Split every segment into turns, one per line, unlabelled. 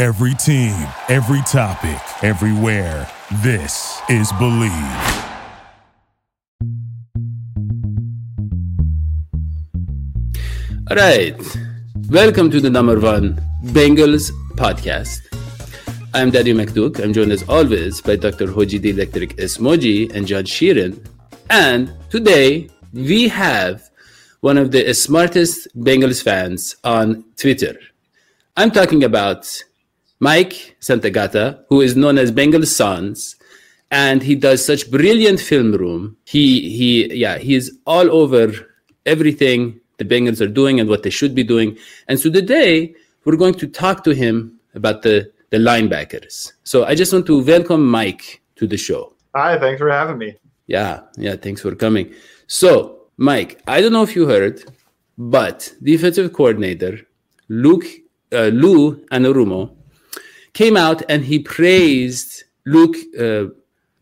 Every team, every topic, everywhere. This is Bleav.
All right. Welcome to the number one Bengals podcast. I'm Daddy McDuke. I'm joined as always by Dr. Hoji the Electric Esmoji and John Sheeran. And today we have one of the smartest Bengals fans on Twitter. I'm talking about Mike Santagata, who is known as Bengal Sons, and he does such brilliant film room. He he yeah, he's all over everything the Bengals are doing and what they should be doing. And so today we're going to talk to him about the the linebackers. So I just want to welcome Mike to the show.
Hi, thanks for having me.
Yeah, yeah, thanks for coming. So, Mike, I don't know if you heard, but defensive coordinator Luke uh, Lou Anarumo came out and he praised Luke uh,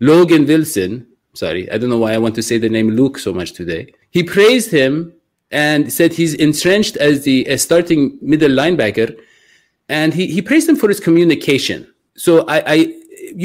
Logan Wilson. Sorry, I don't know why I want to say the name Luke so much today. He praised him and said he's entrenched as the starting middle linebacker and he, he praised him for his communication. So I, I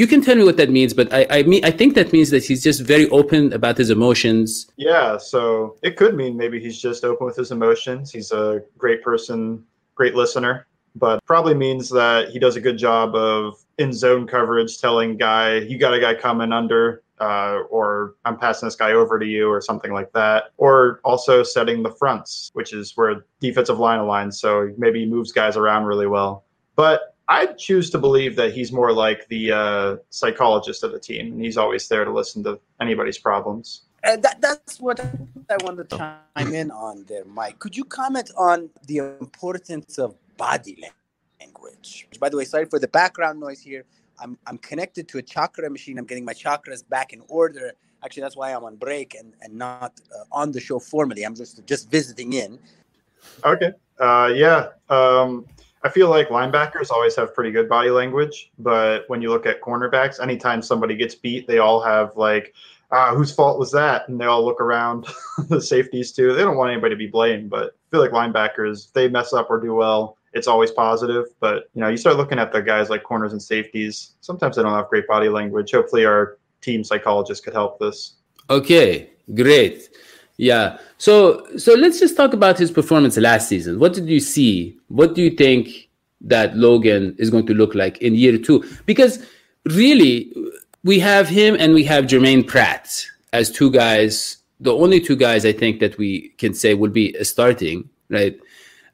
you can tell me what that means, but I, I mean I think that means that he's just very open about his emotions.
Yeah, so it could mean maybe he's just open with his emotions. He's a great person, great listener, but probably means that he does a good job of in zone coverage, telling guy you got a guy coming under, uh, or I'm passing this guy over to you, or something like that. Or also setting the fronts, which is where defensive line aligns. So maybe he moves guys around really well. But I choose to believe that he's more like the uh, psychologist of the team, and he's always there to listen to anybody's problems.
And that, that's what I wanted to chime in on there, Mike. Could you comment on the importance of body language? By the way, sorry for the background noise here. I'm, I'm connected to a chakra machine. I'm getting my chakras back in order. Actually, that's why I'm on break and, and not uh, on the show formally. I'm just just visiting in.
Okay. Uh, yeah. Um, I feel like linebackers always have pretty good body language, but when you look at cornerbacks, anytime somebody gets beat, they all have like, ah, whose fault was that? And they all look around the safeties too. They don't want anybody to be blamed, but I feel like linebackers, if they mess up or do well, it's always positive. But you know, you start looking at the guys like corners and safeties. Sometimes they don't have great body language. Hopefully, our team psychologist could help this.
Okay, great. Yeah. So so let's just talk about his performance last season. What did you see? What do you think that Logan is going to look like in year two? Because really, we have him and we have Germaine Pratt as two guys. The only two guys I think that we can say will be starting, right?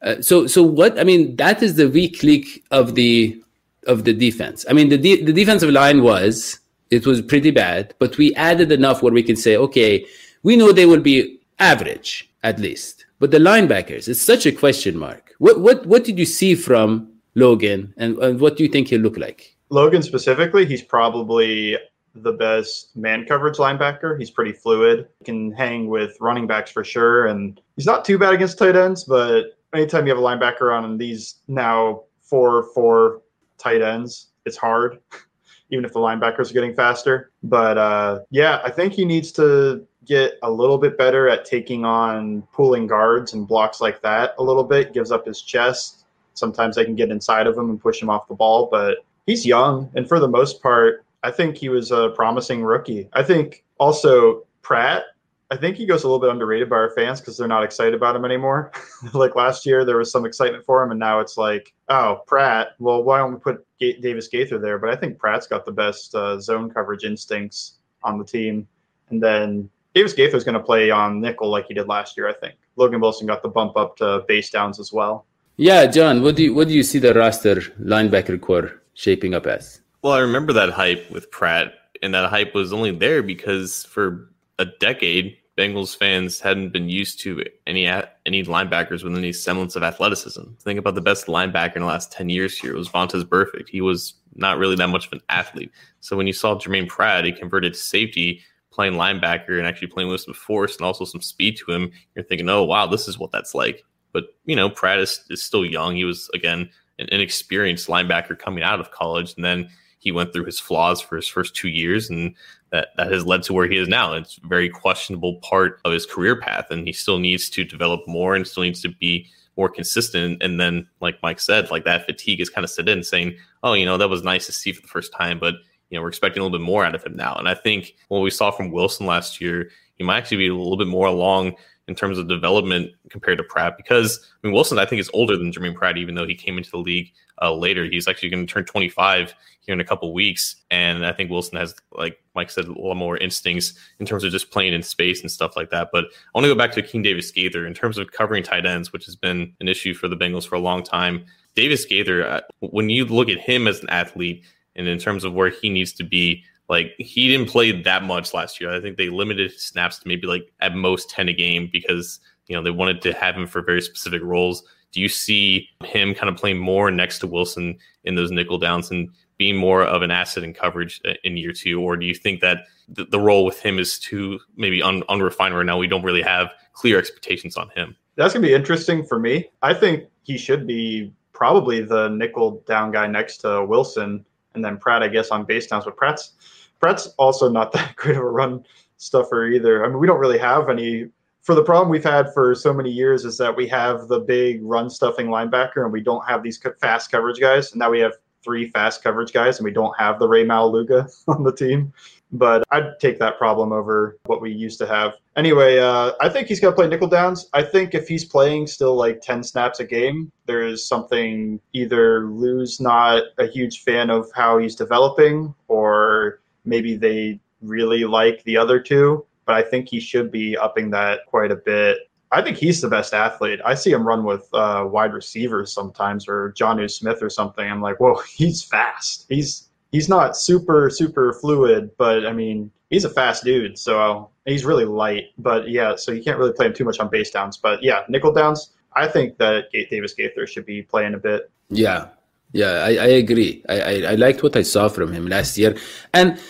Uh, so so what? I mean, that is the weak link of the of the defense. I mean, the de- the defensive line was it was pretty bad, but we added enough where we can say, okay, we know they will be average at least. But the linebackers, it's such a question mark. What what what did you see from Logan, and, and what do you think he'll look like?
Logan specifically, he's probably the best man coverage linebacker. He's pretty fluid. He can hang with running backs for sure, and he's not too bad against tight ends. But anytime you have a linebacker on these now four four tight ends, it's hard. Even if the linebackers are getting faster, but uh, yeah, I think he needs to get a little bit better at taking on pulling guards and blocks like that a little bit. Gives up his chest. Sometimes they can get inside of him and push him off the ball, but he's young. And for the most part, I think he was a promising rookie. I think also Pratt, I think he goes a little bit underrated by our fans because they're not excited about him anymore. like last year, there was some excitement for him, and now it's like, oh, Pratt. Well, why don't we put G- Davis Gaither there? But I think Pratt's got the best uh, zone coverage instincts on the team. And then Davis Gaither is going to play on nickel like he did last year. I think Logan Wilson got the bump up to base downs as well.
Yeah, John, what do you what do you see the roster linebacker core shaping up as?
Well, I remember that hype with Pratt, and that hype was only there because for a decade, Bengals fans hadn't been used to any any linebackers with any semblance of athleticism. Think about the best linebacker in the last ten years here it was Vontaze Burfict. He was not really that much of an athlete. So when you saw Germaine Pratt, he converted to safety, playing linebacker, and actually playing with some force and also some speed to him. You're thinking, oh wow, this is what that's like. But you know, Pratt is, is still young. He was again an inexperienced linebacker coming out of college, and then he went through his flaws for his first two years, and that that has led to where he is now. It's a very questionable part of his career path, and he still needs to develop more and still needs to be more consistent. And then, like Mike said, like that fatigue is kind of set in, saying, "Oh, you know, that was nice to see for the first time, but you know, we're expecting a little bit more out of him now." And I think what we saw from Wilson last year, he might actually be a little bit more along in terms of development compared to Pratt because I mean Wilson I think is older than Germaine Pratt even though he came into the league uh, later. He's actually going to turn 25 here in a couple weeks, and I think Wilson has, like Mike said, a lot more instincts in terms of just playing in space and stuff like that. But I want to go back to Akeem Davis Gaither in terms of covering tight ends, which has been an issue for the Bengals for a long time. Davis Gaither, uh, when you look at him as an athlete and in terms of where he needs to be, like he didn't play that much last year. I think they limited his snaps to maybe like at most 10 a game because you know they wanted to have him for very specific roles. Do you see him kind of playing more next to Wilson in those nickel downs and being more of an asset in coverage uh, in year two? Or do you think that the, the role with him is too maybe un, unrefined right now? We don't really have clear expectations on him.
That's going to be interesting for me. I think he should be probably the nickel down guy next to Wilson and then Pratt, I guess, on base downs. But Pratt's Pratt's also not that great of a run stuffer either. I mean, we don't really have any for the problem we've had for so many years is that we have the big run stuffing linebacker and we don't have these fast coverage guys. And now we have three fast coverage guys and we don't have the Rey Maualuga on the team. But I'd take that problem over what we used to have. Anyway, uh, I think he's going to play nickel downs. I think if he's playing still like 10 snaps a game, there is something either Lou's not a huge fan of how he's developing or maybe they really like the other two but I think he should be upping that quite a bit. I think he's the best athlete. I see him run with uh, wide receivers sometimes, or Jonnu Smith or something. I'm like, whoa, he's fast. He's he's not super super fluid, but I mean, he's a fast dude. So he's really light. But yeah, so you can't really play him too much on base downs. But yeah, nickel downs. I think that Davis Gaither should be playing a bit.
Yeah, yeah, I, I agree. I, I, I liked what I saw from him last year, and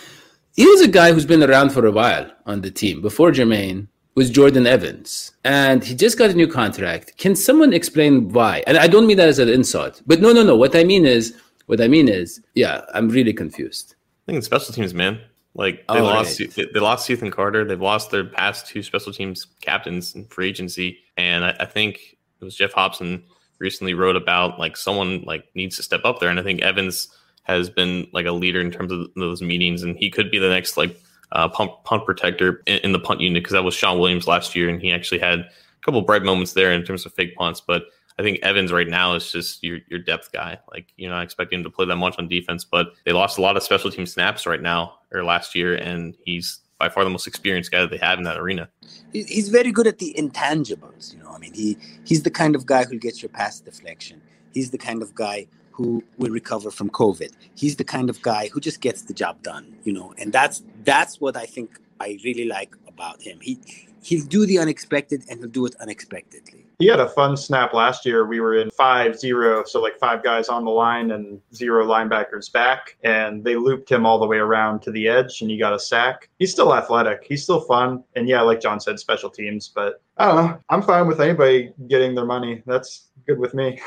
he was a guy who's been around for a while on the team. Before Germaine was Jordan Evans, and he just got a new contract. Can someone explain why? And I don't mean that as an insult, but no, no, no. What I mean is, what I mean is, yeah, I'm really confused.
I think it's special teams, man. Like they lost, right. they, they, lost Cethan Carter. They've lost their past two special teams captains in free agency, and I, I think it was Geoff Hobson recently wrote about like someone like needs to step up there, and I think Evans has been like a leader in terms of those meetings, and he could be the next like uh, punt punt protector in, in the punt unit because that was Shawn Williams last year, and he actually had a couple bright moments there in terms of fake punts. But I think Evans right now is just your your depth guy. Like you're not expecting him to play that much on defense, but they lost a lot of special team snaps right now or last year, and he's by far the most experienced guy that they have in that arena.
He's very good at the intangibles. You know, I mean, he he's the kind of guy who gets your pass deflection. He's the kind of guy who will recover from COVID. He's the kind of guy who just gets the job done, you know, and that's that's what I think I really like about him. He he'll do the unexpected and he'll do it unexpectedly.
He had a fun snap last year. We were in five zero, so like five guys on the line and zero linebackers back, and they looped him all the way around to the edge, and he got a sack. He's still athletic. He's still fun, and yeah, like John said, special teams. But I don't know. I'm fine with anybody getting their money. That's good with me.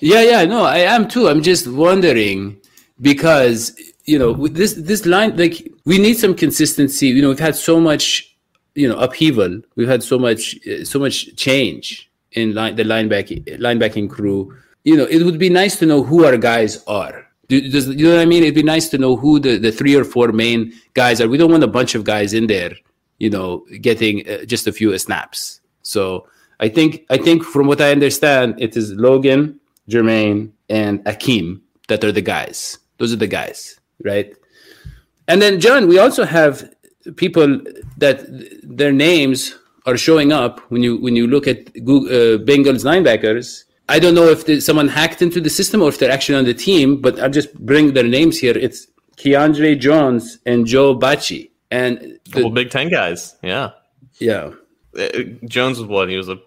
Yeah, yeah, no, I am too. I'm just wondering because you know with this this line like we need some consistency. You know, we've had so much you know upheaval. We've had so much uh, so much change in line the linebacking linebacking crew. You know, it would be nice to know who our guys are. Does, you know what I mean? It'd be nice to know who the, the three or four main guys are. We don't want a bunch of guys in there, you know, getting uh, just a few snaps. So I think I think from what I understand, it is Logan, Germaine, and Akeem that are the guys. Those are the guys, right? And then, John, we also have people that their names are showing up when you when you look at Google, uh, Bengals linebackers. I don't know if someone hacked into the system or if they're actually on the team, but I'll just bring their names here. It's Keandre Jones and Joe Bachie. And
the, couple Big Ten guys, yeah.
Yeah.
Uh, Jones was what? He was a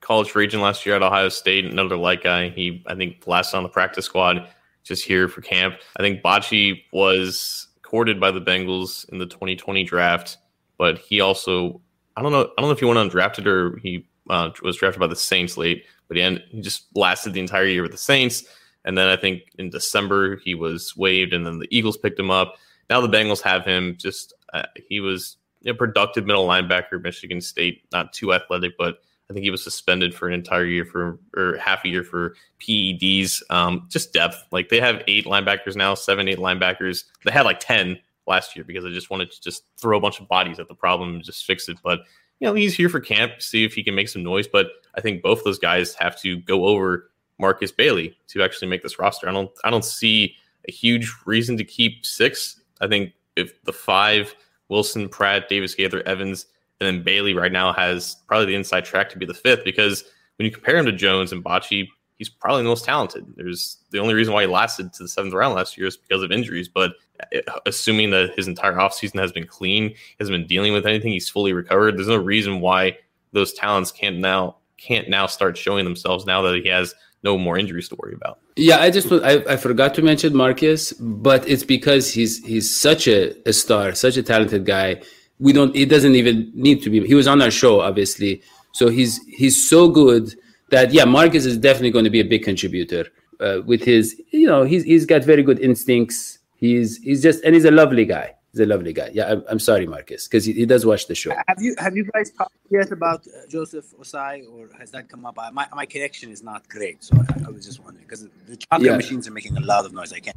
college agent last year at Ohio State, another light guy. He, I think, last on the practice squad, just here for camp. I think Bachie was courted by the Bengals in the 2020 draft, but he also, I don't know, I don't know if he went undrafted or he uh, was drafted by the Saints late, but he, he just lasted the entire year with the Saints. And then I think in December he was waived, and then the Eagles picked him up. Now the Bengals have him. Just uh, he was a productive middle linebacker, Michigan State, not too athletic, but I think he was suspended for an entire year for or half a year for PEDs. Um, just depth. Like they have eight linebackers now, seven, eight linebackers. They had like ten last year because I just wanted to just throw a bunch of bodies at the problem and just fix it. But you know, he's here for camp, see if he can make some noise. But I think both those guys have to go over Markus Bailey to actually make this roster. I don't I don't see a huge reason to keep six. I think if the five Wilson, Pratt, Davis Gaither, Evans, and then Bailey right now has probably the inside track to be the fifth because when you compare him to Jones and Bachie, he's probably the most talented. There's the only reason why he lasted to the seventh round last year is because of injuries. But uh, assuming that his entire offseason has been clean, hasn't been dealing with anything, he's fully recovered. There's no reason why those talents can't now can't now start showing themselves now that he has no more injuries to worry about.
Yeah, I just I, I forgot to mention Markus, but it's because he's he's such a, a star, such a talented guy. We don't. It doesn't even need to be. He was on our show, obviously, so he's he's so good that yeah, Markus is definitely going to be a big contributor uh, with his. You know, he's he's got very good instincts. He's he's just and he's a lovely guy. He's a lovely guy. Yeah, I'm, I'm sorry, Markus, because he, he does watch the show.
Have you have you guys talked yet about uh, Joseph Ossai or has that come up? I, my my connection is not great, so I, I was just wondering because the chocolate
Yeah.
machines are making a lot of noise. I can't.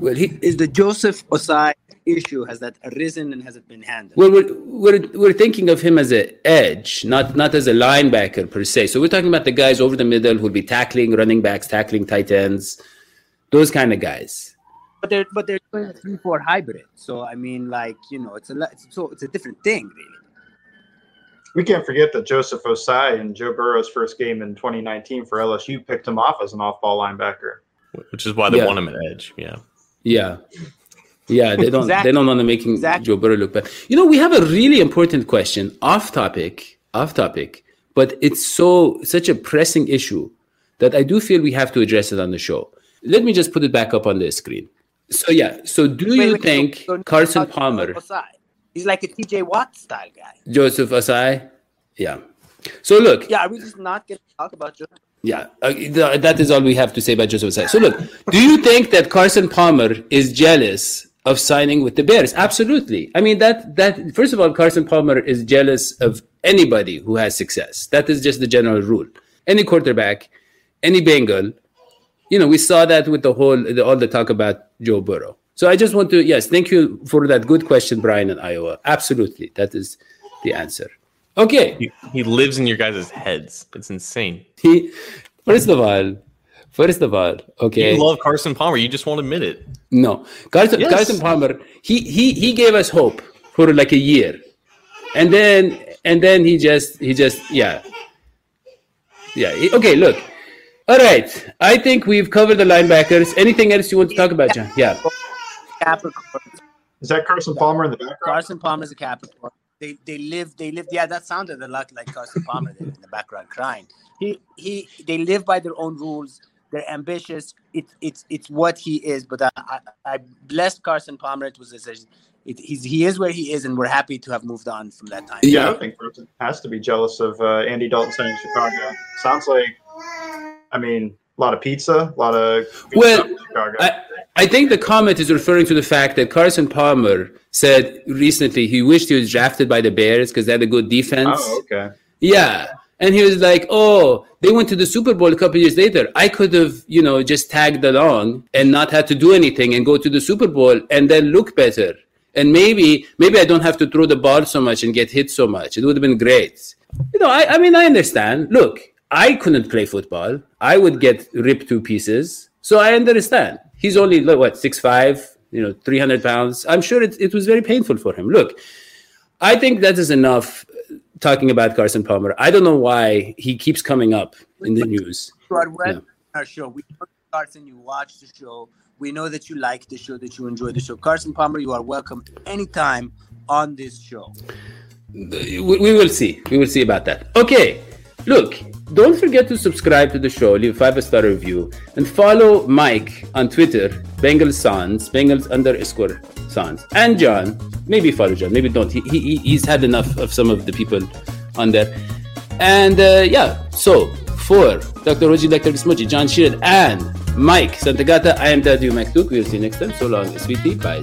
Well, he,
Is the Joseph Ossai issue has that arisen and has it been handled?
well, we're, we're we're thinking of him as an edge, not not as a linebacker per se. So we're talking about the guys over the middle who'll be tackling running backs, tackling tight ends, those kind of guys.
but they're but they're doing a three four hybrid. So I mean, like you know, it's a lot- it's, so it's a different thing, really.
We can't forget that Joseph Ossai in Joe Burrow's first game in 2019 for LSU picked him off as an off-ball linebacker.
Which is why they
Yeah.
want him at edge. Yeah.
Yeah. Yeah, they don't
Exactly.
they don't want to make
Exactly.
Joe Burrow look bad. You know, we have a really important question, off topic, off topic, but it's so such a pressing issue that I do feel we have to address it on the show. Let me just put it back up on the screen. So yeah, so do
Wait,
you
wait,
think
so- so
Carson Palmer,
He's like a TJ Watt style guy.
Joseph Ossai? Yeah. So look,
Yeah, are we just not going to talk about Joseph?
Yeah, uh, that is all we have to say about Joseph Ossai. So, look, do you think that Carson Palmer is jealous of signing with the Bears? Absolutely. I mean, that that first of all, Carson Palmer is jealous of anybody who has success. That is just the general rule. Any quarterback, any Bengal, you know, we saw that with the whole the, all the talk about Joe Burrow. So, I just want to yes, thank you for that good question, Brian in Iowa. Absolutely, that is the answer. Okay.
He, he lives in your guys' heads. It's insane.
He, first of all, first of all, okay.
You love Carson Palmer. You just won't admit it.
no, Carson,
Yes.
Carson Palmer, he he he gave us hope for like a year, and then and then he just he just yeah, yeah. he- okay, look. All right, I think we've covered the linebackers. Anything else you want to talk about, John? Yeah.
Capricorn.
Is that Carson Palmer in the background?
Carson Palmer's a Capricorn. They they live they live yeah that sounded a lot like Carson Palmer in the background crying. He he they live by their own rules. They're ambitious. It's it's it's what he is. But I I, I blessed Carson Palmer. It was a, it, he's he is where he is, and we're happy to have moved on from that time.
Yeah,
Yeah.
I think Carson has to be jealous of uh, Andy Dalton signing Chicago. Sounds like, I mean, a lot of pizza, a lot of good
Well,
Chicago.
I, I think the comment is referring to the fact that Carson Palmer said recently he wished he was drafted by the Bears because they had a good defense.
oh, okay.
Yeah. And he was like, oh, they went to the Super Bowl a couple years later. I could have, you know, just tagged along and not had to do anything and go to the Super Bowl and then look better. And maybe, maybe I don't have to throw the ball so much and get hit so much. It would have been great. You know, I, I mean, I understand. Look, I couldn't play football. I would get ripped to pieces. So I understand. He's only, what, six five, you know, 300 pounds. I'm sure it, it was very painful for him. Look, I think that is enough talking about Carson Palmer. I don't know why he keeps coming up in the news.
You are welcome
Yeah.
on our show. We know Carson, you watch the show. We know that you like the show, that you enjoy the show. Carson Palmer, you are welcome anytime on this show.
we, we will see. We will see about that. Okay, look, don't forget to subscribe to the show, leave a five star review, and follow Mike on Twitter, Bengals Sans, Bengals underscore Sans, and John. Maybe follow John, maybe don't. He, he he's had enough of some of the people on there. And uh, yeah, so for Dr. Roji, Dr. Bismoji, John Sheeran, and Mike Santagata, I am Dadu Maktouk. We'll see you next time. So long, sweetie. Bye.